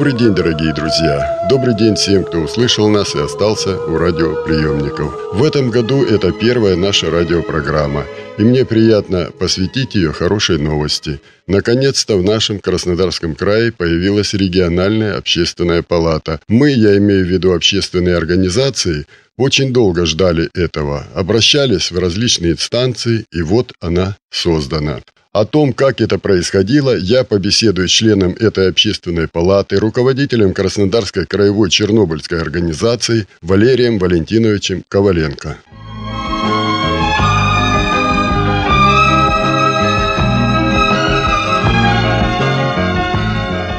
Добрый день, дорогие друзья! Добрый день всем, кто услышал нас и остался у радиоприемников. В этом году это первая наша радиопрограмма, и мне приятно посвятить ее хорошей новости. Наконец-то в нашем Краснодарском крае появилась региональная общественная палата. Мы, я имею в виду общественные организации, очень долго ждали этого, обращались в различные инстанции, и вот она создана. О том, как это происходило, я побеседую с членом этой общественной палаты, руководителем Краснодарской краевой Чернобыльской организации Валерием Валентиновичем Коваленко.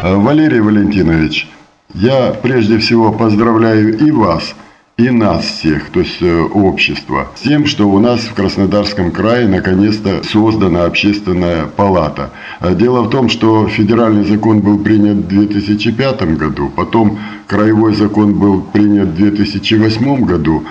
Валерий Валентинович, я прежде всего поздравляю и вас – и нас всех, то есть э, общество, с тем, что у нас в Краснодарском крае наконец-то создана общественная палата. А дело в том, что федеральный закон был принят в 2005 году, потом краевой закон был принят в 2008 году,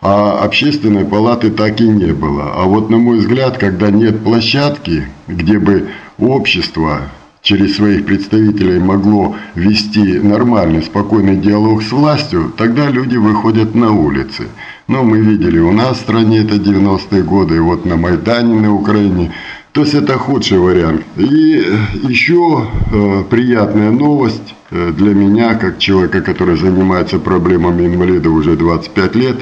а общественной палаты так и не было. А вот на мой взгляд, когда нет площадки, где бы общество через своих представителей могло вести нормальный, спокойный диалог с властью, тогда люди выходят на улицы. Но мы видели у нас в стране это 90-е годы, и вот на Майдане на Украине. То есть это худший вариант. И еще э, приятная новость э, для меня, как человека, который занимается проблемами инвалидов уже 25 лет,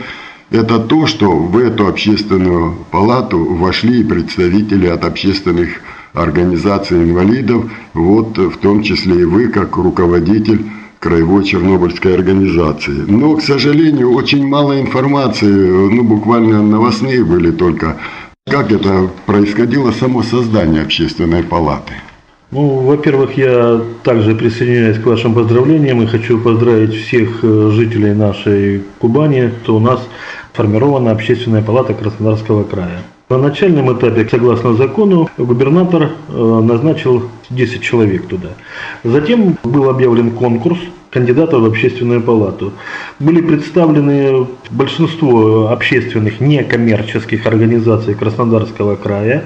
это то, что в эту общественную палату вошли представители от общественных организации инвалидов, вот в том числе и вы, как руководитель краевой чернобыльской организации. Но, к сожалению, очень мало информации, ну, буквально новостные были только. Как это происходило, само создание общественной палаты? Ну, во-первых, я также присоединяюсь к вашим поздравлениям и хочу поздравить всех э, жителей нашей Кубани, что у нас формирована общественная палата Краснодарского края. На начальном этапе, согласно закону, губернатор э, назначил 10 человек туда. Затем был объявлен конкурс кандидатов в общественную палату. Были представлены большинство общественных некоммерческих организаций Краснодарского края.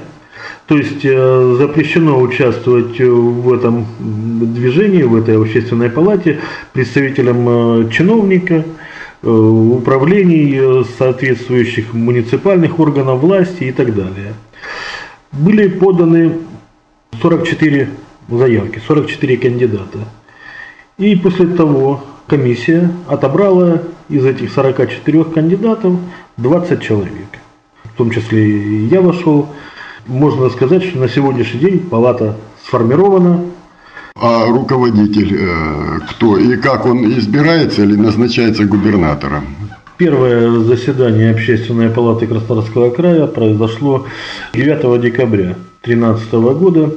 То есть э, запрещено участвовать в этом движении, в этой общественной палате представителям э, чиновника, управлений э, соответствующих муниципальных органов власти и так далее. Были поданы 44 заявки, 44 кандидата. И после того комиссия отобрала из этих 44 кандидатов 20 человек. В том числе и я вошел. Можно сказать, что на сегодняшний день палата сформирована, а руководитель э, кто и как он избирается или назначается губернатором? Первое заседание Общественной палаты Краснодарского края произошло 9 декабря 2013 года.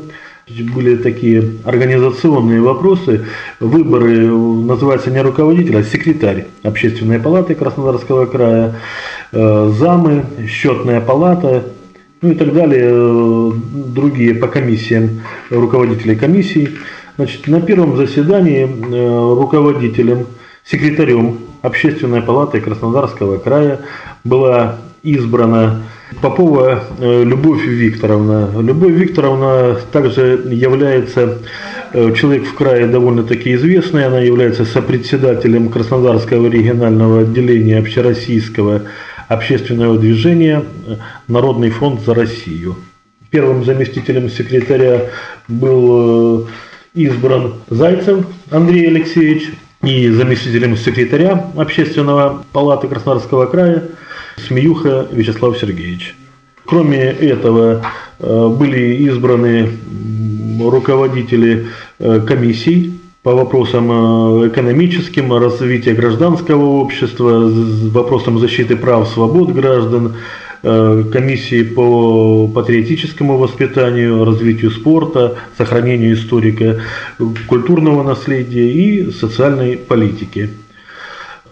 Были такие организационные вопросы. Выборы называется не руководитель, а секретарь Общественной палаты Краснодарского края, э, замы, счетная палата, ну и так далее, э, другие по комиссиям, руководители комиссий. Значит, на первом заседании э, руководителем, секретарем Общественной палаты Краснодарского края была избрана Попова э, Любовь Викторовна. Любовь Викторовна также является э, человек в крае довольно-таки известный. Она является сопредседателем Краснодарского регионального отделения общероссийского общественного движения «Народный фронт за Россию». Первым заместителем секретаря был избран Зайцев Андрей Алексеевич и заместителем секретаря Общественного палаты Краснодарского края Смеюха Вячеслав Сергеевич. Кроме этого, э, были избраны руководители э, комиссий по вопросам э, экономическим, развития гражданского общества, вопросам защиты прав, свобод граждан, комиссии по патриотическому воспитанию, развитию спорта, сохранению историка культурного наследия и социальной политики.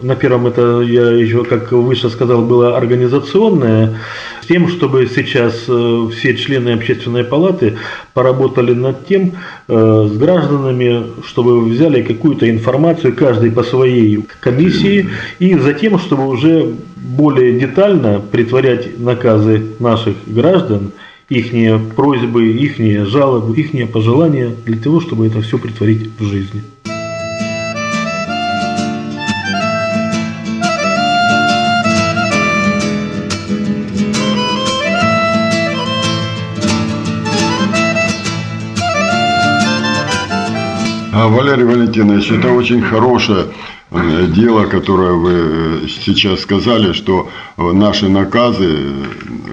На первом это, я еще, как выше сказал, было организационное, с тем, чтобы сейчас э, все члены общественной палаты поработали над тем э, с гражданами, чтобы взяли какую-то информацию, каждый по своей комиссии, и затем, чтобы уже более детально притворять наказы наших граждан, их просьбы, их жалобы, их пожелания для того, чтобы это все притворить в жизнь. А, Валерий Валентинович, это очень хорошее э, дело, которое вы э, сейчас сказали, что э, наши наказы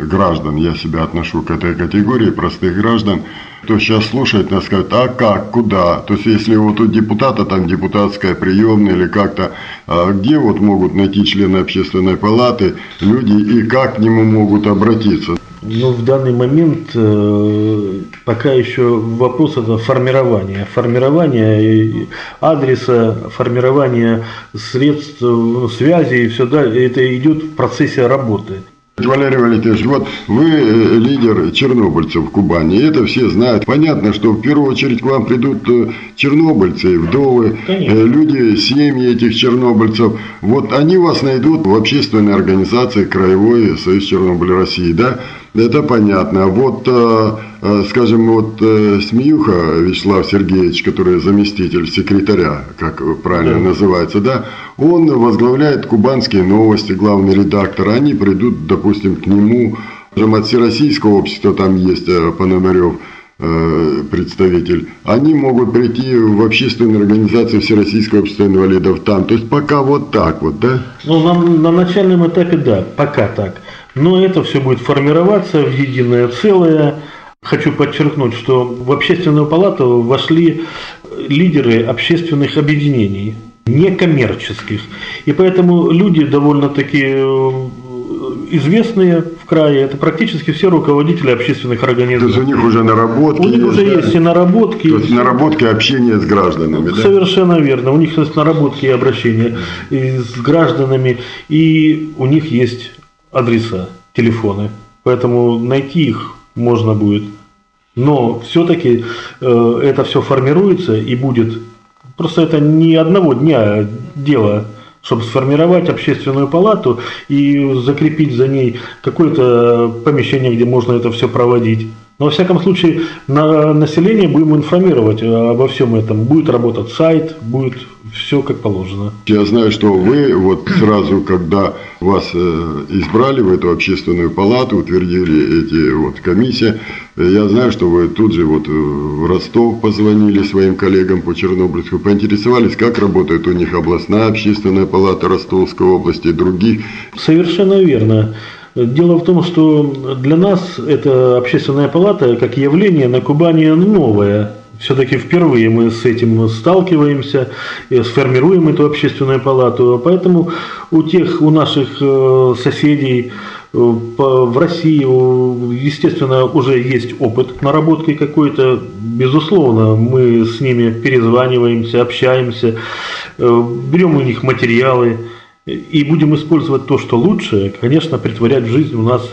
граждан, я себя отношу к этой категории простых граждан, кто сейчас слушает нас, скажет, а как, куда? То есть, если вот у депутата там депутатская приемная или как-то, а где вот могут найти члены общественной палаты люди и как к нему могут обратиться? Ну, в данный момент э, пока еще вопрос это формирование. Формирование адреса, формирование средств связи и все далее. Это идет в процессе работы. Валерий Валентинович, вот вы э, лидер чернобыльцев в Кубани, это все знают. Понятно, что в первую очередь к вам придут э, чернобыльцы, вдовы, Конечно. люди, семьи этих чернобыльцев. Вот они вас найдут в общественной организации Краевой Союз Чернобыля России, да? Это понятно. Вот, э, э, скажем, вот э, Смеюха Вячеслав Сергеевич, который заместитель секретаря, как правильно да. называется, да, он возглавляет кубанские новости, главный редактор. Они придут, допустим, к нему, от Всероссийского общества там есть Пономарев, представитель, они могут прийти в общественную организацию Всероссийского общества инвалидов там. То есть пока вот так вот, да? Ну, на, на начальном этапе да, пока так. Но это все будет формироваться в единое целое. Хочу подчеркнуть, что в общественную палату вошли лидеры общественных объединений, некоммерческих. И поэтому люди довольно-таки э, известные в крае, это практически все руководители общественных организаций. То есть у них уже наработки У них есть, уже да? есть и наработки. То есть наработки общения с гражданами, да? Совершенно верно. У них есть наработки и обращения и с гражданами, и у них есть адреса, телефоны. Поэтому найти их можно будет. Но все-таки э, это все формируется и будет. Просто это не одного дня дело, чтобы сформировать общественную палату и закрепить за ней какое-то помещение, где можно это все проводить. Но, во всяком случае, на население будем информировать обо всем этом. Будет работать сайт, будет все как положено. Я знаю, что вы вот сразу, когда вас э, избрали в эту общественную палату, утвердили эти вот комиссии, я знаю, что вы тут же вот в Ростов позвонили своим коллегам по Чернобыльску, поинтересовались, как работает у них областная общественная палата Ростовской области и других. Совершенно верно. Дело в том, что для нас эта общественная палата как явление на Кубани новое. Все-таки впервые мы с этим сталкиваемся, сформируем эту общественную палату. Поэтому у тех, у наших э, соседей э, в России, естественно, уже есть опыт наработки какой-то. Безусловно, мы с ними перезваниваемся, общаемся, э, берем у них материалы и будем использовать то, что лучше, конечно, притворять в жизнь у нас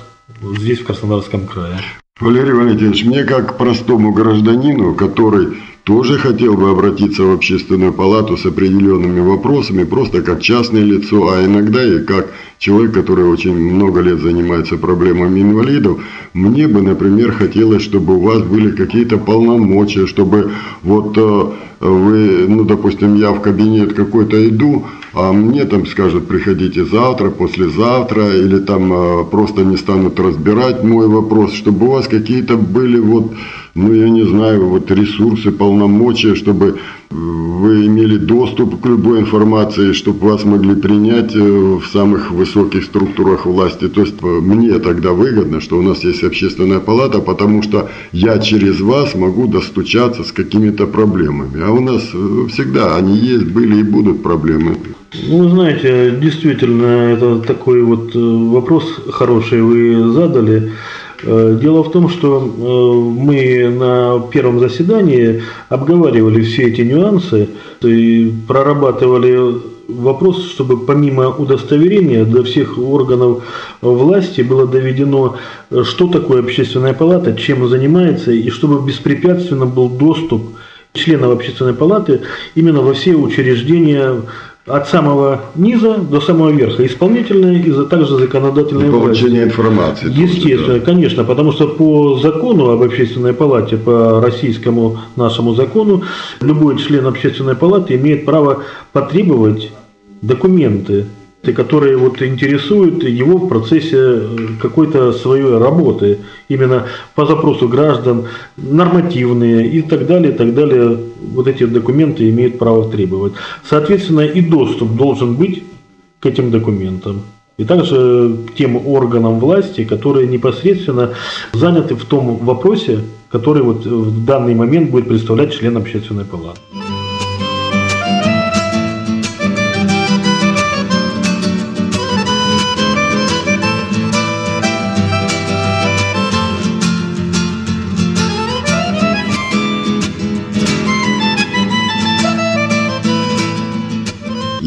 здесь, в Краснодарском крае. Валерий Валентинович, мне как простому гражданину, который тоже хотел бы обратиться в общественную палату с определенными вопросами, просто как частное лицо, а иногда и как человек, который очень много лет занимается проблемами инвалидов, мне бы, например, хотелось, чтобы у вас были какие-то полномочия, чтобы вот э, вы, ну, допустим, я в кабинет какой-то иду, а мне там скажут, приходите завтра, послезавтра, или там э, просто не станут разбирать мой вопрос, чтобы у вас какие-то были вот ну, я не знаю, вот ресурсы, полномочия, чтобы вы имели доступ к любой информации, чтобы вас могли принять э, в самых высоких структурах власти. То есть э, мне тогда выгодно, что у нас есть общественная палата, потому что я через вас могу достучаться с какими-то проблемами. А у нас э, всегда они есть, были и будут проблемы. Ну, знаете, действительно, это такой вот вопрос хороший вы задали. Э, дело в том, что э, мы на первом заседании обговаривали все эти нюансы и прорабатывали вопрос, чтобы помимо удостоверения для всех органов власти было доведено, что такое общественная палата, чем занимается, и чтобы беспрепятственно был доступ членов общественной палаты именно во все учреждения от самого низа до самого верха, исполнительная и также законодательная власть. Получение информации. Естественно, тоже, да. конечно, потому что по закону об общественной палате, по российскому нашему закону, любой член общественной палаты имеет право потребовать документы которые вот интересуют его в процессе э, какой-то своей работы, именно по запросу граждан, нормативные и так далее, и так далее, вот эти документы имеют право требовать. Соответственно, и доступ должен быть к этим документам. И также к тем органам власти, которые непосредственно заняты в том вопросе, который вот в данный момент будет представлять член общественной палаты.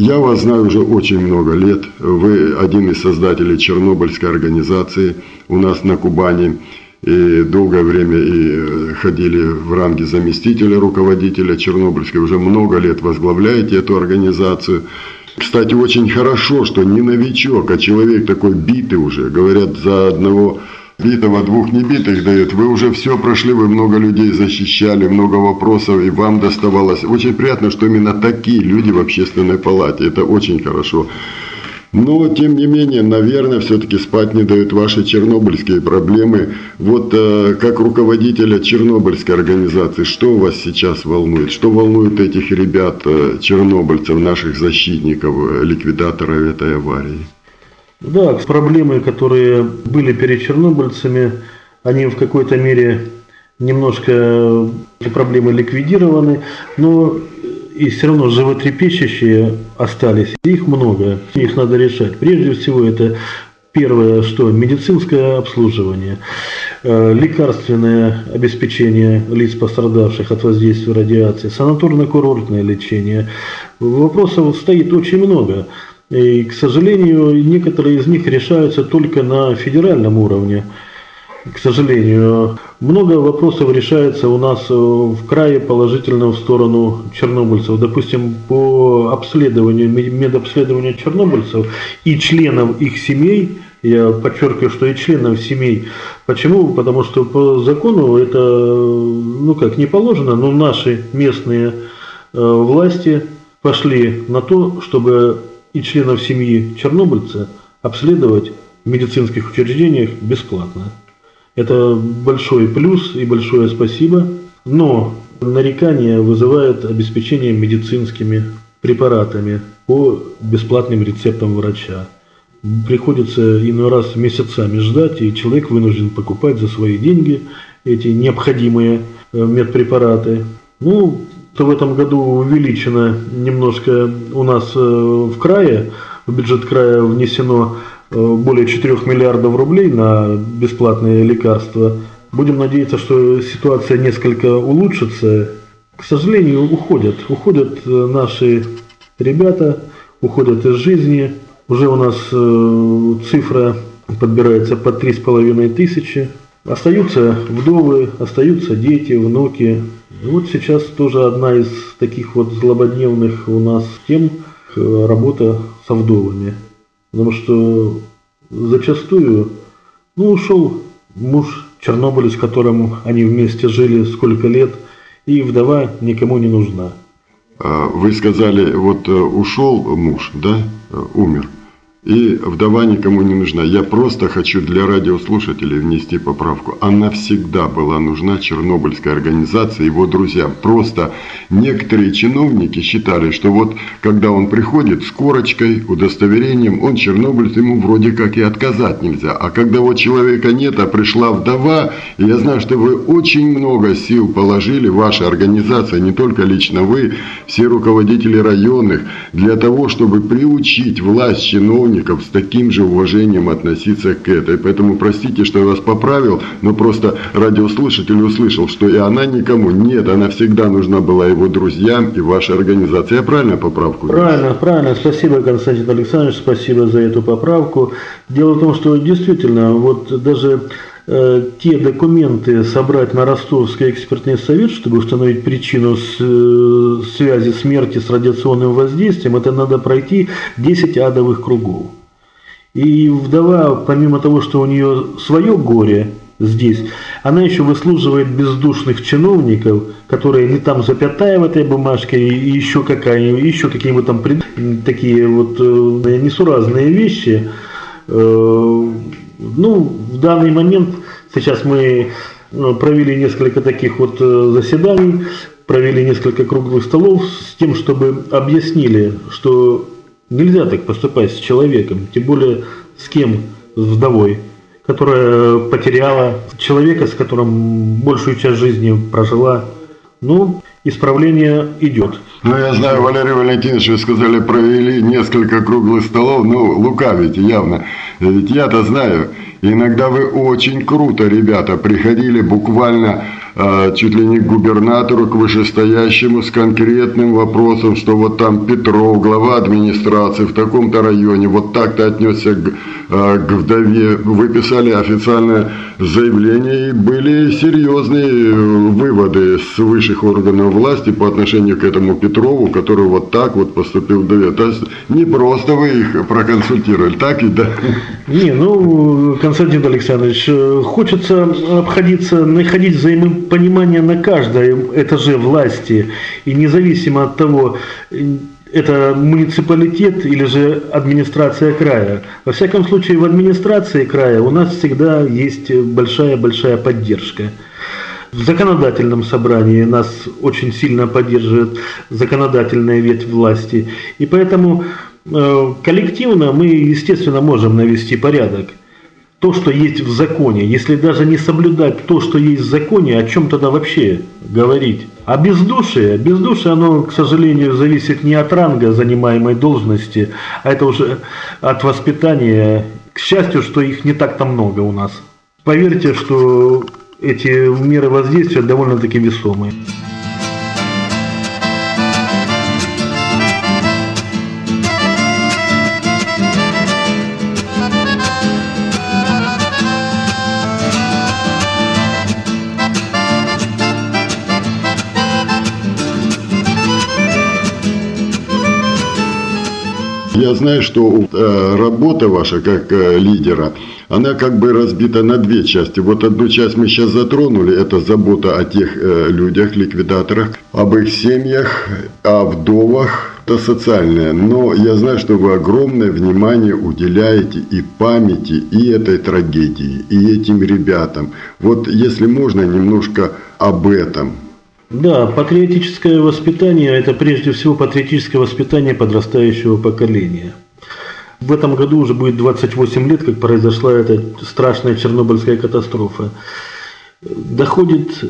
Я вас знаю уже очень много лет. Вы один из создателей Чернобыльской организации у нас на Кубани. И долгое время и э, ходили в ранге заместителя руководителя Чернобыльской. Уже много лет возглавляете эту организацию. Кстати, очень хорошо, что не новичок, а человек такой битый уже. Говорят, за одного битого двух небитых дает. Вы уже все прошли, вы много людей защищали, много вопросов, и вам доставалось. Очень приятно, что именно такие люди в общественной палате. Это очень хорошо. Но, тем не менее, наверное, все-таки спать не дают ваши чернобыльские проблемы. Вот э, как руководителя Чернобыльской организации, что вас сейчас волнует? Что волнует этих ребят, э, чернобыльцев, наших защитников, э, ликвидаторов этой аварии? Да, проблемы, которые были перед чернобыльцами, они в какой-то мере немножко эти проблемы ликвидированы, но и все равно животрепещущие остались. Их много, их надо решать. Прежде всего это первое, что медицинское обслуживание, э, лекарственное обеспечение лиц, пострадавших от воздействия радиации, санаторно-курортное лечение. Вопросов стоит очень много. И, к сожалению, некоторые из них решаются только на федеральном уровне. К сожалению, много вопросов решается у нас в крае положительно в сторону чернобыльцев. Допустим, по обследованию, медобследованию чернобыльцев и членов их семей, я подчеркиваю, что и членов семей. Почему? Потому что по закону это, ну как, не положено, но наши местные э, власти пошли на то, чтобы и членов семьи чернобыльца обследовать в медицинских учреждениях бесплатно. Это большой плюс и большое спасибо, но нарекания вызывает обеспечение медицинскими препаратами по бесплатным рецептам врача. Приходится иной раз месяцами ждать, и человек вынужден покупать за свои деньги эти необходимые э, медпрепараты. Ну, то в этом году увеличено немножко у нас э, в крае, в бюджет края внесено э, более 4 миллиардов рублей на бесплатные лекарства. Будем надеяться, что ситуация несколько улучшится. К сожалению, уходят. Уходят э, наши ребята, уходят из жизни. Уже у нас цифра подбирается по 3,5 тысячи. Остаются вдовы, остаются дети, внуки. Вот сейчас тоже одна из таких вот злободневных у нас тем – работа со вдовами. Потому что зачастую, ну, ушел муж Чернобыль, с которым они вместе жили сколько лет, и вдова никому не нужна. А вы сказали, вот э, ушел муж, да, э, умер. И вдова никому не нужна. Я просто хочу для радиослушателей внести поправку. Она всегда была нужна Чернобыльской организации, его друзьям. Просто некоторые чиновники считали, что вот когда он приходит с корочкой, удостоверением, он чернобыльц, ему вроде как и отказать нельзя. А когда вот человека нет, а пришла вдова, я знаю, что вы очень много сил положили, ваша организация, не только лично вы, все руководители районных, для того, чтобы приучить власть чиновников чиновников с таким же уважением относиться к этой. Поэтому простите, что я вас поправил, но просто радиослушатель услышал, что и она никому. Нет, она всегда нужна была его друзьям и вашей организации. Я правильно поправку? Правильно, правильно. Спасибо, Константин Александрович, спасибо за эту поправку. Дело в том, что действительно, вот даже те документы собрать на Ростовский экспертный совет, чтобы установить причину с, э, связи смерти с радиационным воздействием, это надо пройти 10 адовых кругов. И вдова, помимо того, что у нее свое горе здесь, она еще выслуживает бездушных чиновников, которые не там запятая в этой бумажке, и еще какая еще какие-нибудь там такие вот э, несуразные вещи. Ну, в данный момент сейчас мы э, провели несколько таких вот э, заседаний, провели несколько круглых столов с тем, чтобы объяснили, что нельзя так поступать с человеком, тем более с кем, с вдовой, которая потеряла человека, с которым большую часть жизни прожила. Ну, исправление идет. Ну, я знаю, Валерий Валентинович, вы сказали, провели несколько круглых столов, ну, лукавите явно. Ведь я-то знаю, иногда вы очень круто, ребята, приходили буквально чуть ли не к губернатору, к вышестоящему с конкретным вопросом, что вот там Петров, глава администрации в таком-то районе, вот так-то отнесся к, э, к вдове. Вы официальное заявление и были серьезные выводы с высших органов власти по отношению к этому Петрову, который вот так вот поступил вдове. То есть не просто вы их проконсультировали, так и да? Не, ну, Константин Александрович, хочется обходиться, находить взаимопонимание на каждом этаже власти, и независимо от того, это муниципалитет или же администрация края. Во всяком случае, в администрации края у нас всегда есть большая-большая поддержка. В законодательном собрании нас очень сильно поддерживает законодательная ветвь власти. И поэтому э, коллективно мы, естественно, можем навести порядок. То, что есть в законе, если даже не соблюдать то, что есть в законе, о чем тогда вообще говорить? А бездушие, бездушие, оно, к сожалению, зависит не от ранга занимаемой должности, а это уже от воспитания. К счастью, что их не так-то много у нас. Поверьте, что эти меры воздействия довольно-таки весомые. Я знаю, что э, работа ваша как э, лидера, она как бы разбита на две части. Вот одну часть мы сейчас затронули, это забота о тех э, людях, ликвидаторах, об их семьях, о вдовах, это социальное. Но я знаю, что вы огромное внимание уделяете и памяти, и этой трагедии, и этим ребятам. Вот если можно, немножко об этом. Да, патриотическое воспитание – это прежде всего патриотическое воспитание подрастающего поколения. В этом году уже будет 28 лет, как произошла эта страшная Чернобыльская катастрофа. Доходит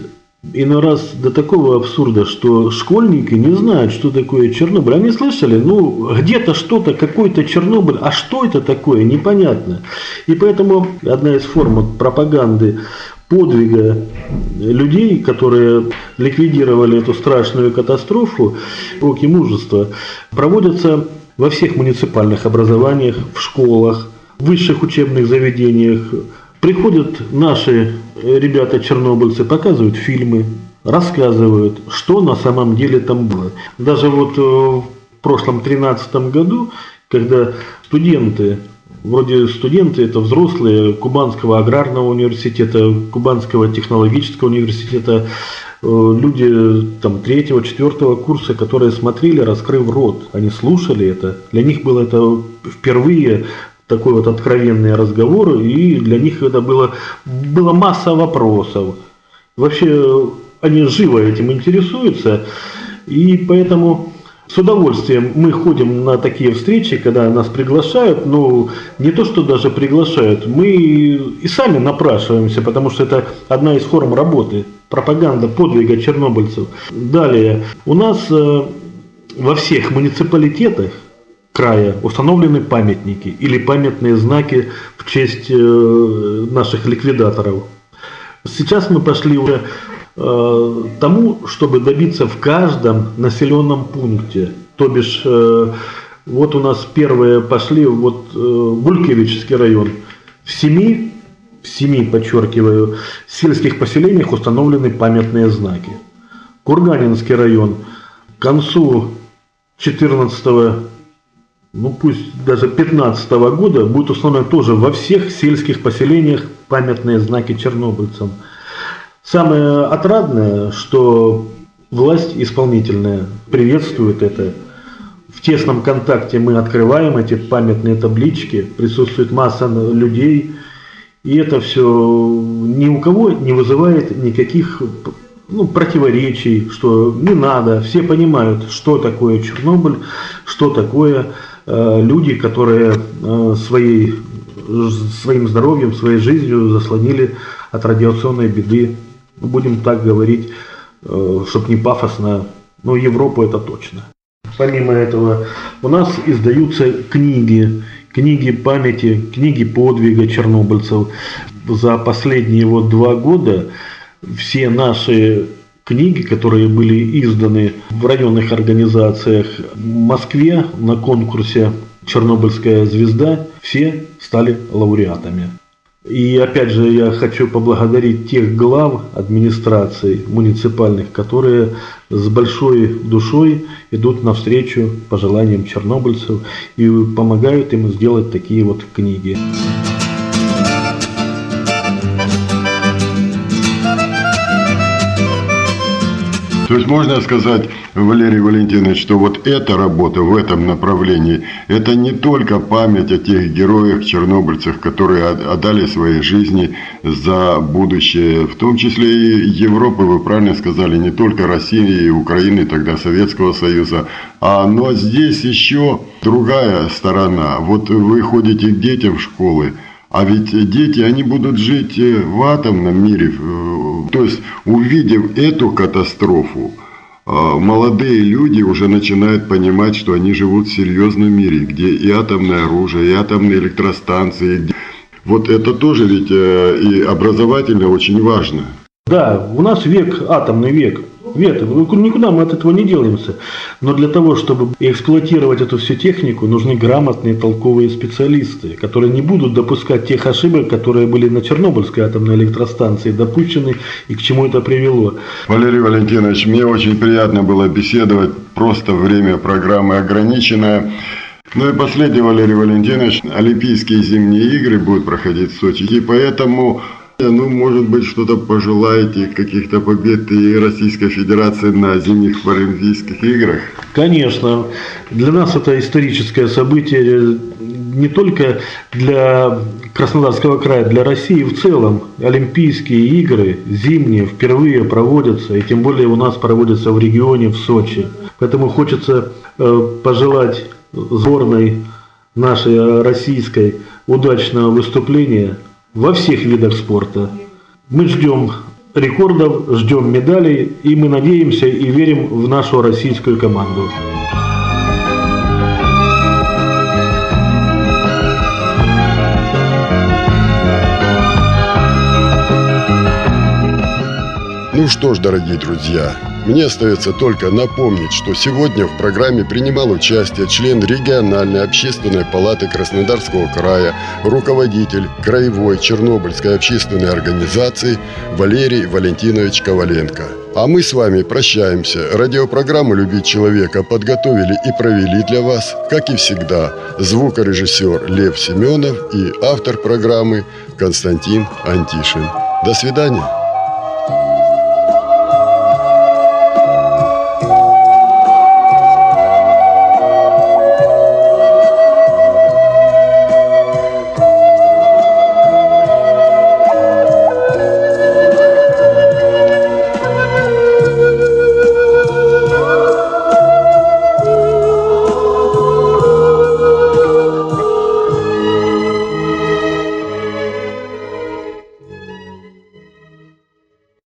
иной раз до такого абсурда, что школьники не знают, что такое Чернобыль. Они слышали, ну, где-то что-то, какой-то Чернобыль, а что это такое, непонятно. И поэтому одна из форм пропаганды подвига людей, которые ликвидировали эту страшную катастрофу, уроки мужества, проводятся во всех муниципальных образованиях, в школах, в высших учебных заведениях. Приходят наши ребята-чернобыльцы, показывают фильмы, рассказывают, что на самом деле там было. Даже вот э, в прошлом 2013 году, когда студенты Вроде студенты это взрослые Кубанского аграрного университета, Кубанского технологического университета, э, люди там третьего, четвертого курса, которые смотрели, раскрыв рот, они слушали это. Для них было это впервые такой вот откровенный разговор, и для них это было, было масса вопросов. Вообще они живо этим интересуются, и поэтому с удовольствием мы ходим на такие встречи, когда нас приглашают, но не то, что даже приглашают, мы и сами напрашиваемся, потому что это одна из форм работы, пропаганда подвига чернобыльцев. Далее, у нас э, во всех муниципалитетах края установлены памятники или памятные знаки в честь э, наших ликвидаторов. Сейчас мы пошли уже тому, чтобы добиться в каждом населенном пункте. То бишь, э, вот у нас первые пошли, вот э, Гулькевичский район. В семи, в семи, подчеркиваю, сельских поселениях установлены памятные знаки. Курганинский район. К концу 14 ну пусть даже 15 года будет установлено тоже во всех сельских поселениях памятные знаки чернобыльцам. Самое отрадное, что власть исполнительная приветствует это. В тесном контакте мы открываем эти памятные таблички, присутствует масса людей, и это все ни у кого не вызывает никаких ну, противоречий, что не надо, все понимают, что такое Чернобыль, что такое э, люди, которые э, своей, своим здоровьем, своей жизнью заслонили от радиационной беды будем так говорить, э, чтобы не пафосно, но Европу это точно. Помимо этого, у нас издаются книги, книги памяти, книги подвига чернобыльцев. За последние вот два года все наши книги, которые были изданы в районных организациях в Москве на конкурсе «Чернобыльская звезда», все стали лауреатами. И опять же я хочу поблагодарить тех глав администраций муниципальных, которые с большой душой идут навстречу пожеланиям чернобыльцев и помогают им сделать такие вот книги. То есть можно сказать, Валерий Валентинович, что вот эта работа в этом направлении, это не только память о тех героях, чернобыльцах, которые отдали свои жизни за будущее, в том числе и Европы, вы правильно сказали, не только России и Украины, тогда Советского Союза, а, но здесь еще другая сторона. Вот вы ходите к детям в школы, а ведь дети, они будут жить э, в атомном мире. Э, то есть, увидев эту катастрофу, э, молодые люди уже начинают понимать, что они живут в серьезном мире, где и атомное оружие, и атомные электростанции. Вот это тоже ведь и образовательно очень важно. Да, у нас век, атомный век. Вето, никуда мы от этого не делаемся. Но для того, чтобы эксплуатировать эту всю технику, нужны грамотные толковые специалисты, которые не будут допускать тех ошибок, которые были на Чернобыльской атомной электростанции допущены и к чему это привело. Валерий Валентинович, мне очень приятно было беседовать, просто время программы ограниченное. Ну и последний, Валерий Валентинович, Олимпийские зимние игры будут проходить в Сочи, и поэтому ну, может быть, что-то пожелаете, каких-то побед и Российской Федерации на зимних Паралимпийских играх? Конечно. Для нас это историческое событие не только для Краснодарского края, для России в целом. Олимпийские игры зимние впервые проводятся, и тем более у нас проводятся в регионе, в Сочи. Поэтому хочется э, пожелать сборной нашей российской удачного выступления – во всех видах спорта. Мы ждем рекордов, ждем медалей, и мы надеемся и верим в нашу российскую команду. Ну что ж, дорогие друзья, мне остается только напомнить, что сегодня в программе принимал участие член региональной общественной палаты Краснодарского края, руководитель Краевой Чернобыльской общественной организации Валерий Валентинович Коваленко. А мы с вами прощаемся. Радиопрограмму «Любить человека» подготовили и провели для вас, как и всегда, звукорежиссер Лев Семенов и автор программы Константин Антишин. До свидания.